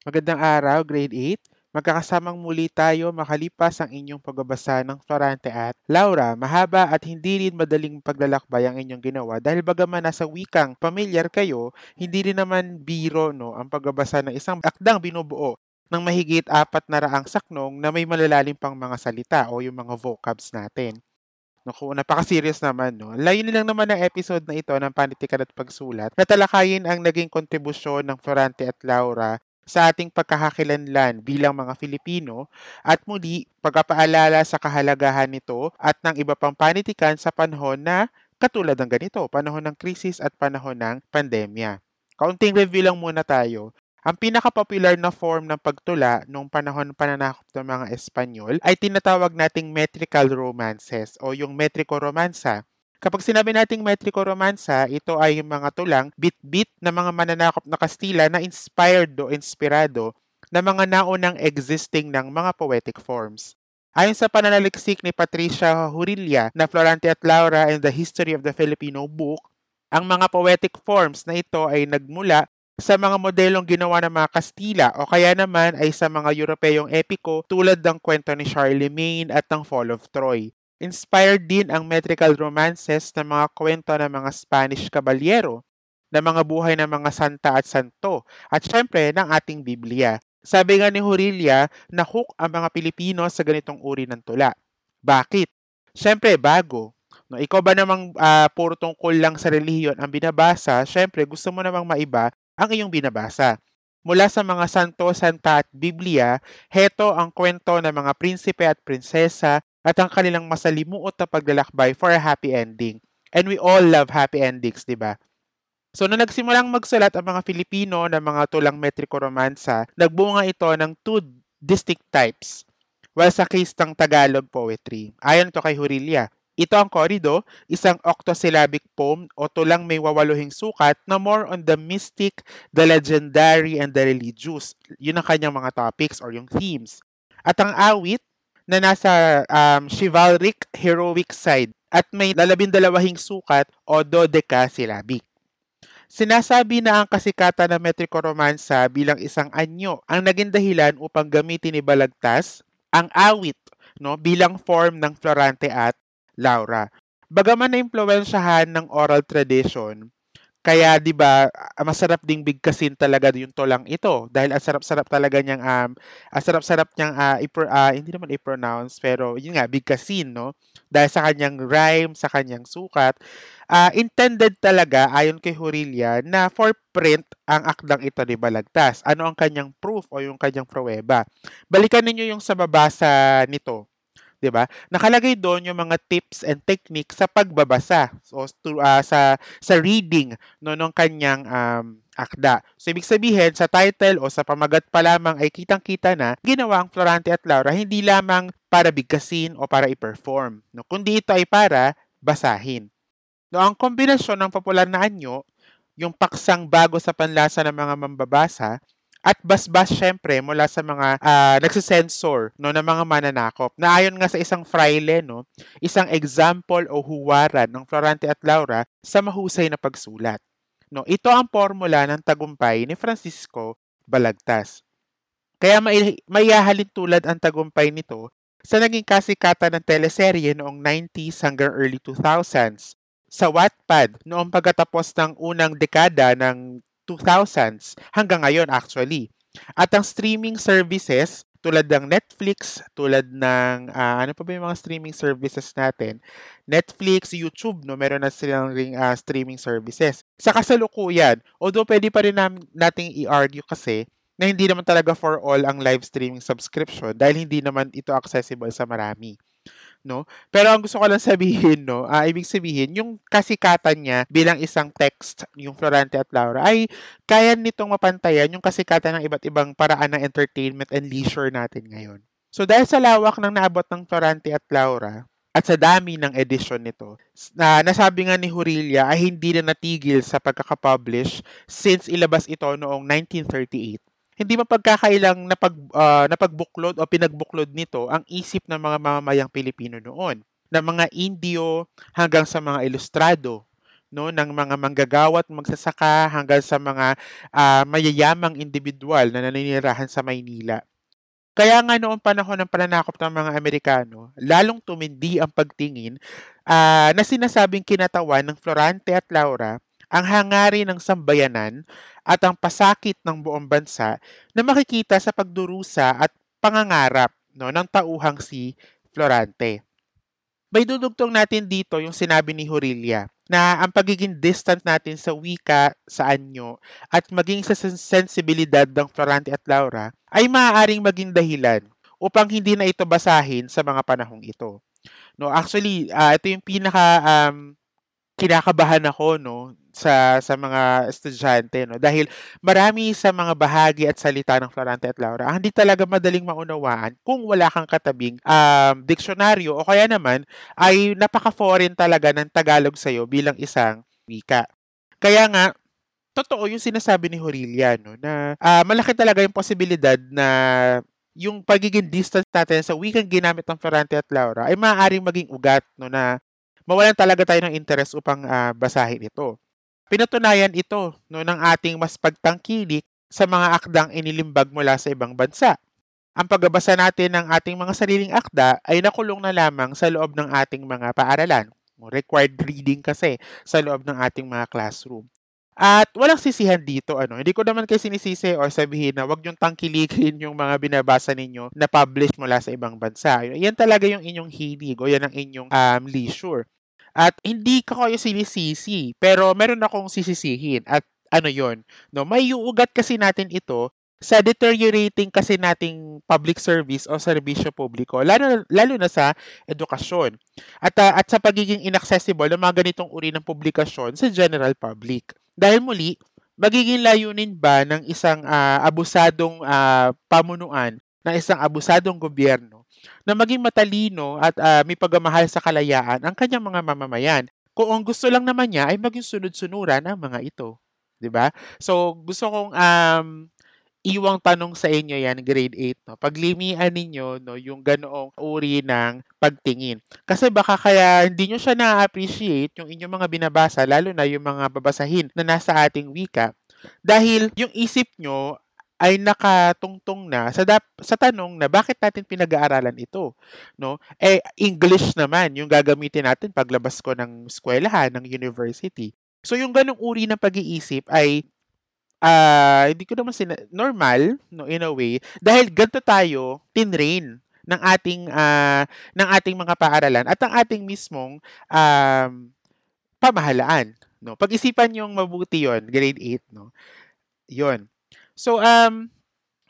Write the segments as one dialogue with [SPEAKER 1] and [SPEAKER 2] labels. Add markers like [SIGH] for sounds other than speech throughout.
[SPEAKER 1] Magandang araw, Grade 8. Magkakasamang muli tayo makalipas ang inyong pagbabasa ng Florante at Laura. Mahaba at hindi rin madaling paglalakbay ang inyong ginawa dahil bagaman nasa wikang pamilyar kayo, hindi rin naman biro no, ang pagbabasa ng isang akdang binubuo ng mahigit apat na raang saknong na may malalalim pang mga salita o yung mga vocabs natin. Naku, napaka-serious naman, no? Layunin lang naman ng episode na ito ng Panitikan at Pagsulat na talakayin ang naging kontribusyon ng Florante at Laura sa ating pagkakakilanlan bilang mga Filipino at muli pagpapaalala sa kahalagahan nito at ng iba pang panitikan sa panahon na katulad ng ganito, panahon ng krisis at panahon ng pandemya. Kaunting review lang muna tayo. Ang pinaka-popular na form ng pagtula noong panahon ng pananakop ng mga Espanyol ay tinatawag nating metrical romances o yung metrico romansa Kapag sinabi nating metriko romansa, ito ay mga tulang bit-bit na mga mananakop na Kastila na inspired o inspirado na mga naunang existing ng mga poetic forms. Ayon sa pananaliksik ni Patricia Hurilla na Florante at Laura in the History of the Filipino Book, ang mga poetic forms na ito ay nagmula sa mga modelong ginawa ng mga Kastila o kaya naman ay sa mga Europeyong epiko tulad ng kwento ni Charlemagne at ng Fall of Troy. Inspired din ang metrical romances ng mga kwento ng mga Spanish kabalyero, ng mga buhay ng mga santa at santo, at syempre ng ating Biblia. Sabi nga ni Hurilla, nahook ang mga Pilipino sa ganitong uri ng tula. Bakit? Syempre, bago. No, ikaw ba namang uh, puro tungkol lang sa relihiyon ang binabasa, syempre gusto mo namang maiba ang iyong binabasa. Mula sa mga santo, santa at Biblia, heto ang kwento ng mga prinsipe at prinsesa at ang kanilang masalimuot na paglalakbay for a happy ending. And we all love happy endings, di ba? So, nung nagsimulang magsulat ang mga Filipino ng mga tulang metriko romansa, nagbunga ito ng two distinct types. While sa case ng Tagalog poetry, ayon to kay Hurilla, ito ang korido, isang octosyllabic poem o tulang may wawaluhing sukat na more on the mystic, the legendary, and the religious. Yun ang kanyang mga topics or yung themes. At ang awit, na nasa um, chivalric heroic side at may lalabindalawahing sukat o dodecasilabic. Sinasabi na ang kasikatan ng metriko romansa bilang isang anyo ang naging dahilan upang gamitin ni Balagtas ang awit no, bilang form ng Florante at Laura. Bagaman na impluwensyahan ng oral tradition, kaya 'di ba, ah, masarap ding bigkasin talaga yung tulang ito dahil ang sarap-sarap talaga niyang um ang sarap-sarap niyang uh, ipro, uh, hindi naman i-pronounce pero yun nga bigkasin no dahil sa kanyang rhyme, sa kanyang sukat. Uh, intended talaga ayon kay Hurilla na for print ang akdang ito ni Balagtas. Ano ang kanyang proof o yung kanyang pruweba? Balikan ninyo yung sa babasa nito 'di ba? Nakalagay doon yung mga tips and techniques sa pagbabasa. So to, uh, sa sa reading no ng kanyang um, akda. So ibig sabihin sa title o sa pamagat pa lamang ay kitang-kita na ginawa ang Florante at Laura hindi lamang para bigkasin o para i-perform, no kundi ito ay para basahin. No, ang kombinasyon ng popular na anyo, yung paksang bago sa panlasa ng mga mambabasa, at basbas syempre mula sa mga uh, nagsisensor no ng mga mananakop. Na ayon nga sa isang fraile no, isang example o huwaran ng Florante at Laura sa mahusay na pagsulat. No, ito ang formula ng tagumpay ni Francisco Balagtas. Kaya may, mayahalin tulad ang tagumpay nito sa naging kasikatan ng teleserye noong 90s hanggang early 2000s sa Wattpad noong pagkatapos ng unang dekada ng 2000s hanggang ngayon actually. At ang streaming services tulad ng Netflix, tulad ng uh, ano pa ba yung mga streaming services natin? Netflix, YouTube, no, meron na silang ring uh, streaming services. Sa kasalukuyan, although pwede pa rin nam- nating i-argue kasi na hindi naman talaga for all ang live streaming subscription dahil hindi naman ito accessible sa marami no? Pero ang gusto ko lang sabihin, no, uh, ibig sabihin, yung kasikatan niya bilang isang text, yung Florante at Laura, ay kaya nitong mapantayan yung kasikatan ng iba't ibang paraan ng entertainment and leisure natin ngayon. So dahil sa lawak ng naabot ng Florante at Laura, at sa dami ng edisyon nito, na nasabi nga ni Hurilla ay hindi na natigil sa pagkakapublish since ilabas ito noong 1938 hindi mapagkakailang napag, uh, napagbuklod o pinagbuklod nito ang isip ng mga mamamayang Pilipino noon, na mga Indio hanggang sa mga ilustrado, no ng mga manggagawa at magsasaka hanggang sa mga uh, mayayamang individual na naninirahan sa Maynila. Kaya nga noong panahon ng pananakop ng mga Amerikano, lalong tumindi ang pagtingin uh, na sinasabing kinatawan ng Florante at Laura ang hangarin ng sambayanan at ang pasakit ng buong bansa na makikita sa pagdurusa at pangangarap no, ng tauhang si Florante. May dudugtong natin dito yung sinabi ni Horilia na ang pagiging distant natin sa wika, sa anyo, at maging sa sensibilidad ng Florante at Laura ay maaaring maging dahilan upang hindi na ito basahin sa mga panahong ito. No, actually, uh, ito yung pinaka um, kinakabahan ako no sa sa mga estudyante no dahil marami sa mga bahagi at salita ng Florante at Laura ang hindi talaga madaling maunawaan kung wala kang katabing um, diksyonaryo o kaya naman ay napaka-foreign talaga ng Tagalog sa iyo bilang isang wika. Kaya nga totoo yung sinasabi ni Horilia no na uh, malaki talaga yung posibilidad na yung pagiging distance natin sa wikang ginamit ng Florante at Laura ay maaaring maging ugat no na mawalan talaga tayo ng interest upang uh, basahin ito. Pinatunayan ito no, ng ating mas pagtangkilik sa mga akdang inilimbag mula sa ibang bansa. Ang pagbabasa natin ng ating mga sariling akda ay nakulong na lamang sa loob ng ating mga paaralan. Required reading kasi sa loob ng ating mga classroom. At walang sisihan dito, ano, hindi ko naman kayo sinisisi o sabihin na wag yung tangkilikin yung mga binabasa ninyo na published mula sa ibang bansa. Yan talaga yung inyong hilig o yan ang inyong um, leisure. At hindi ko kayo sinisisi, pero meron akong sisisihin. At ano yon no? May uugat kasi natin ito sa deteriorating kasi nating public service o serbisyo publiko, lalo, lalo na sa edukasyon. At, uh, at sa pagiging inaccessible ng mga ganitong uri ng publikasyon sa general public. Dahil muli, magiging layunin ba ng isang uh, abusadong uh, pamunuan, ng isang abusadong gobyerno na maging matalino at uh, may pagmamahal sa kalayaan ang kanyang mga mamamayan. Kung ang gusto lang naman niya ay maging sunod-sunuran ang mga ito. 'Di ba? So gusto kong um, iwang tanong sa inyo yan, grade 8, no? Paglimian ninyo, no, yung ganoong uri ng pagtingin. Kasi baka kaya hindi nyo siya na-appreciate yung inyong mga binabasa, lalo na yung mga babasahin na nasa ating wika. Dahil yung isip nyo ay nakatungtong na sa dap- sa tanong na bakit natin pinag-aaralan ito, no? Eh English naman yung gagamitin natin paglabas ko ng eskwelahan, ng university. So yung ganung uri ng pag-iisip ay uh, hindi ko naman sina- normal no in a way dahil ganto tayo tinrain ng ating uh, ng ating mga paaralan at ang ating mismong um, pamahalaan no pag-isipan yung mabuti yon grade 8 no yon So, um,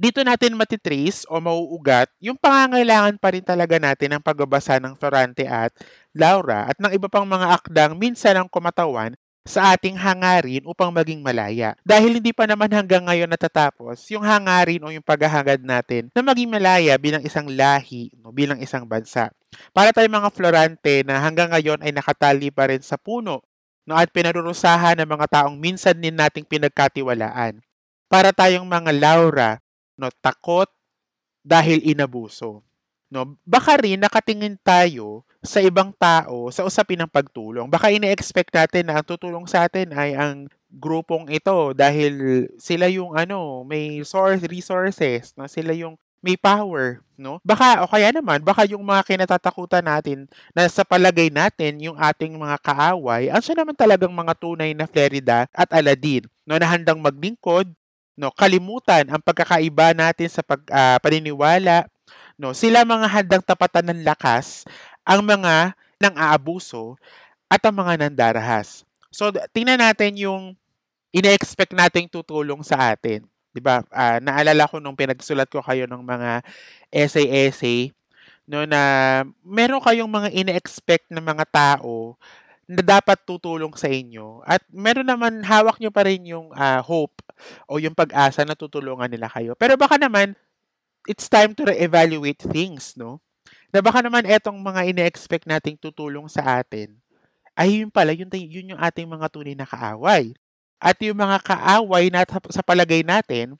[SPEAKER 1] dito natin matitrace o mauugat yung pangangailangan pa rin talaga natin ng pagbabasa ng Florante at Laura at ng iba pang mga akdang minsan ang kumatawan sa ating hangarin upang maging malaya. Dahil hindi pa naman hanggang ngayon natatapos yung hangarin o yung paghahangad natin na maging malaya bilang isang lahi, no, bilang isang bansa. Para tayo mga Florante na hanggang ngayon ay nakatali pa rin sa puno no, at pinarurusahan ng mga taong minsan din nating pinagkatiwalaan para tayong mga Laura, no, takot dahil inabuso. No, baka rin nakatingin tayo sa ibang tao sa usapin ng pagtulong. Baka ine-expect natin na ang tutulong sa atin ay ang grupong ito dahil sila yung ano, may source resources, no? Sila yung may power, no? Baka o kaya naman baka yung mga kinatatakutan natin na sa palagay natin yung ating mga kaaway, ang siya naman talagang mga tunay na Florida at Aladdin, no, na handang maglingkod no kalimutan ang pagkakaiba natin sa pag, uh, paniniwala no sila mga handang tapatan ng lakas ang mga nang aabuso at ang mga nandarahas. So tingnan natin yung ina-expect nating tutulong sa atin 'di ba? Uh, naalala ko nung pinagsulat ko kayo ng mga essay essay no na meron kayong mga ina-expect na mga tao na dapat tutulong sa inyo at meron naman hawak nyo pa rin yung uh, hope o yung pag-asa na tutulungan nila kayo. Pero baka naman it's time to re-evaluate things, no? Na baka naman etong mga ine-expect nating tutulong sa atin ay yun pala, yun, yun yung ating mga tunay na kaaway. At yung mga kaaway na sa palagay natin,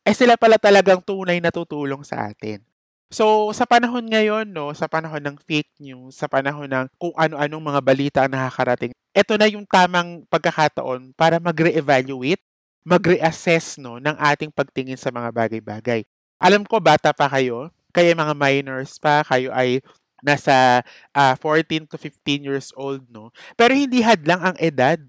[SPEAKER 1] ay sila pala talagang tunay na tutulong sa atin. So, sa panahon ngayon, no, sa panahon ng fake news, sa panahon ng kung ano-anong mga balita ang nakakarating ito na yung tamang pagkakataon para mag-re-evaluate, mag-reassess no, ng ating pagtingin sa mga bagay-bagay. Alam ko, bata pa kayo, kayo mga minors pa, kayo ay nasa uh, ah, 14 to 15 years old, no? Pero hindi hadlang ang edad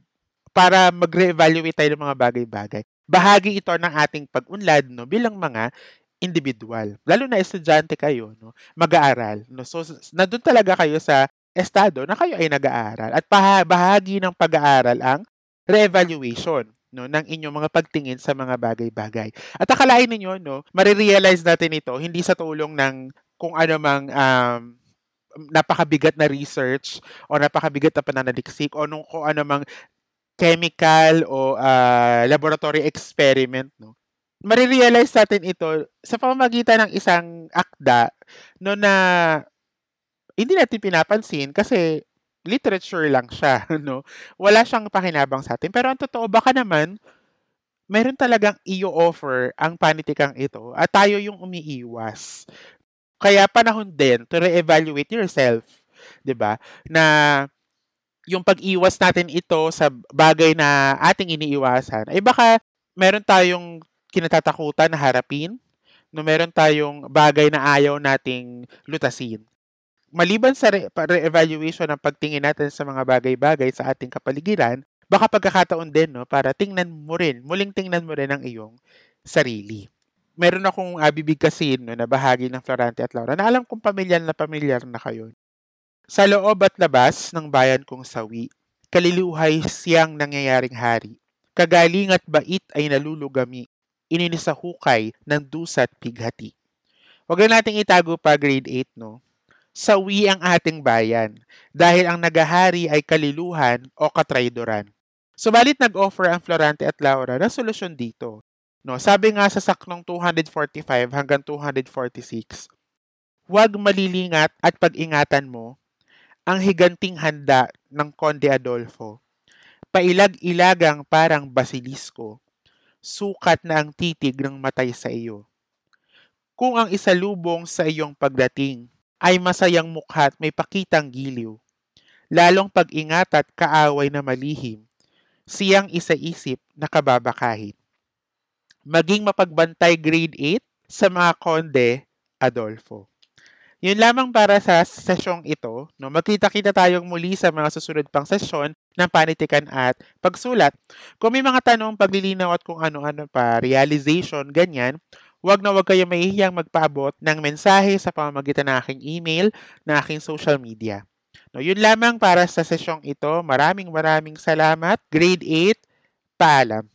[SPEAKER 1] para mag-re-evaluate tayo ng mga bagay-bagay. Bahagi ito ng ating pag-unlad, no, bilang mga individual. Lalo na estudyante kayo, no, mag-aaral. No? So, na doon talaga kayo sa estado na kayo ay nag-aaral. At bahagi ng pag-aaral ang re-evaluation no, ng inyong mga pagtingin sa mga bagay-bagay. At akalain ninyo, no, marirealize natin ito hindi sa tulong ng kung ano mang um, napakabigat na research o napakabigat na pananaliksik o nung kung ano mang chemical o uh, laboratory experiment, no? Marirealize natin ito sa pamamagitan ng isang akda no na hindi natin pinapansin kasi literature lang siya, [LAUGHS] no? Wala siyang pakinabang sa atin. Pero ang totoo, baka naman, meron talagang i-offer ang panitikang ito at tayo yung umiiwas. Kaya panahon din to re-evaluate yourself, 'di ba? Na yung pag-iwas natin ito sa bagay na ating iniiwasan, ay baka meron tayong kinatatakutan na harapin, no meron tayong bagay na ayaw nating lutasin. Maliban sa re- re-evaluation ng pagtingin natin sa mga bagay-bagay sa ating kapaligiran, baka pagkakataon din no, para tingnan mo rin, muling tingnan mo rin ang iyong sarili meron akong uh, bibigkasin no, na bahagi ng Florante at Laura na alam kong pamilyar na pamilyar na kayo. Sa loob at labas ng bayan kong sawi, kaliluhay siyang nangyayaring hari. Kagaling at bait ay nalulugami, ininisahukay ng dusat pighati. Huwag na nating itago pa grade 8, no? Sawi ang ating bayan dahil ang nagahari ay kaliluhan o katraydoran. Subalit nag-offer ang Florante at Laura na solusyon dito No, sabi nga sa saknong 245 hanggang 246, huwag malilingat at pag-ingatan mo ang higanting handa ng Conde Adolfo. Pailag-ilagang parang basilisko, sukat na ang titig ng matay sa iyo. Kung ang isalubong sa iyong pagdating ay masayang mukha at may pakitang giliw, lalong pag-ingat at kaaway na malihim, siyang isa-isip na kababakahin maging mapagbantay grade 8 sa mga Conde Adolfo. Yun lamang para sa sesyong ito. No? Magkita-kita tayong muli sa mga susunod pang sesyon ng panitikan at pagsulat. Kung may mga tanong, paglilinaw at kung ano-ano pa, realization, ganyan, huwag na huwag kayo mahihiyang magpaabot ng mensahe sa pamamagitan ng aking email, na aking social media. No, yun lamang para sa sesyong ito. Maraming maraming salamat. Grade 8, paalam.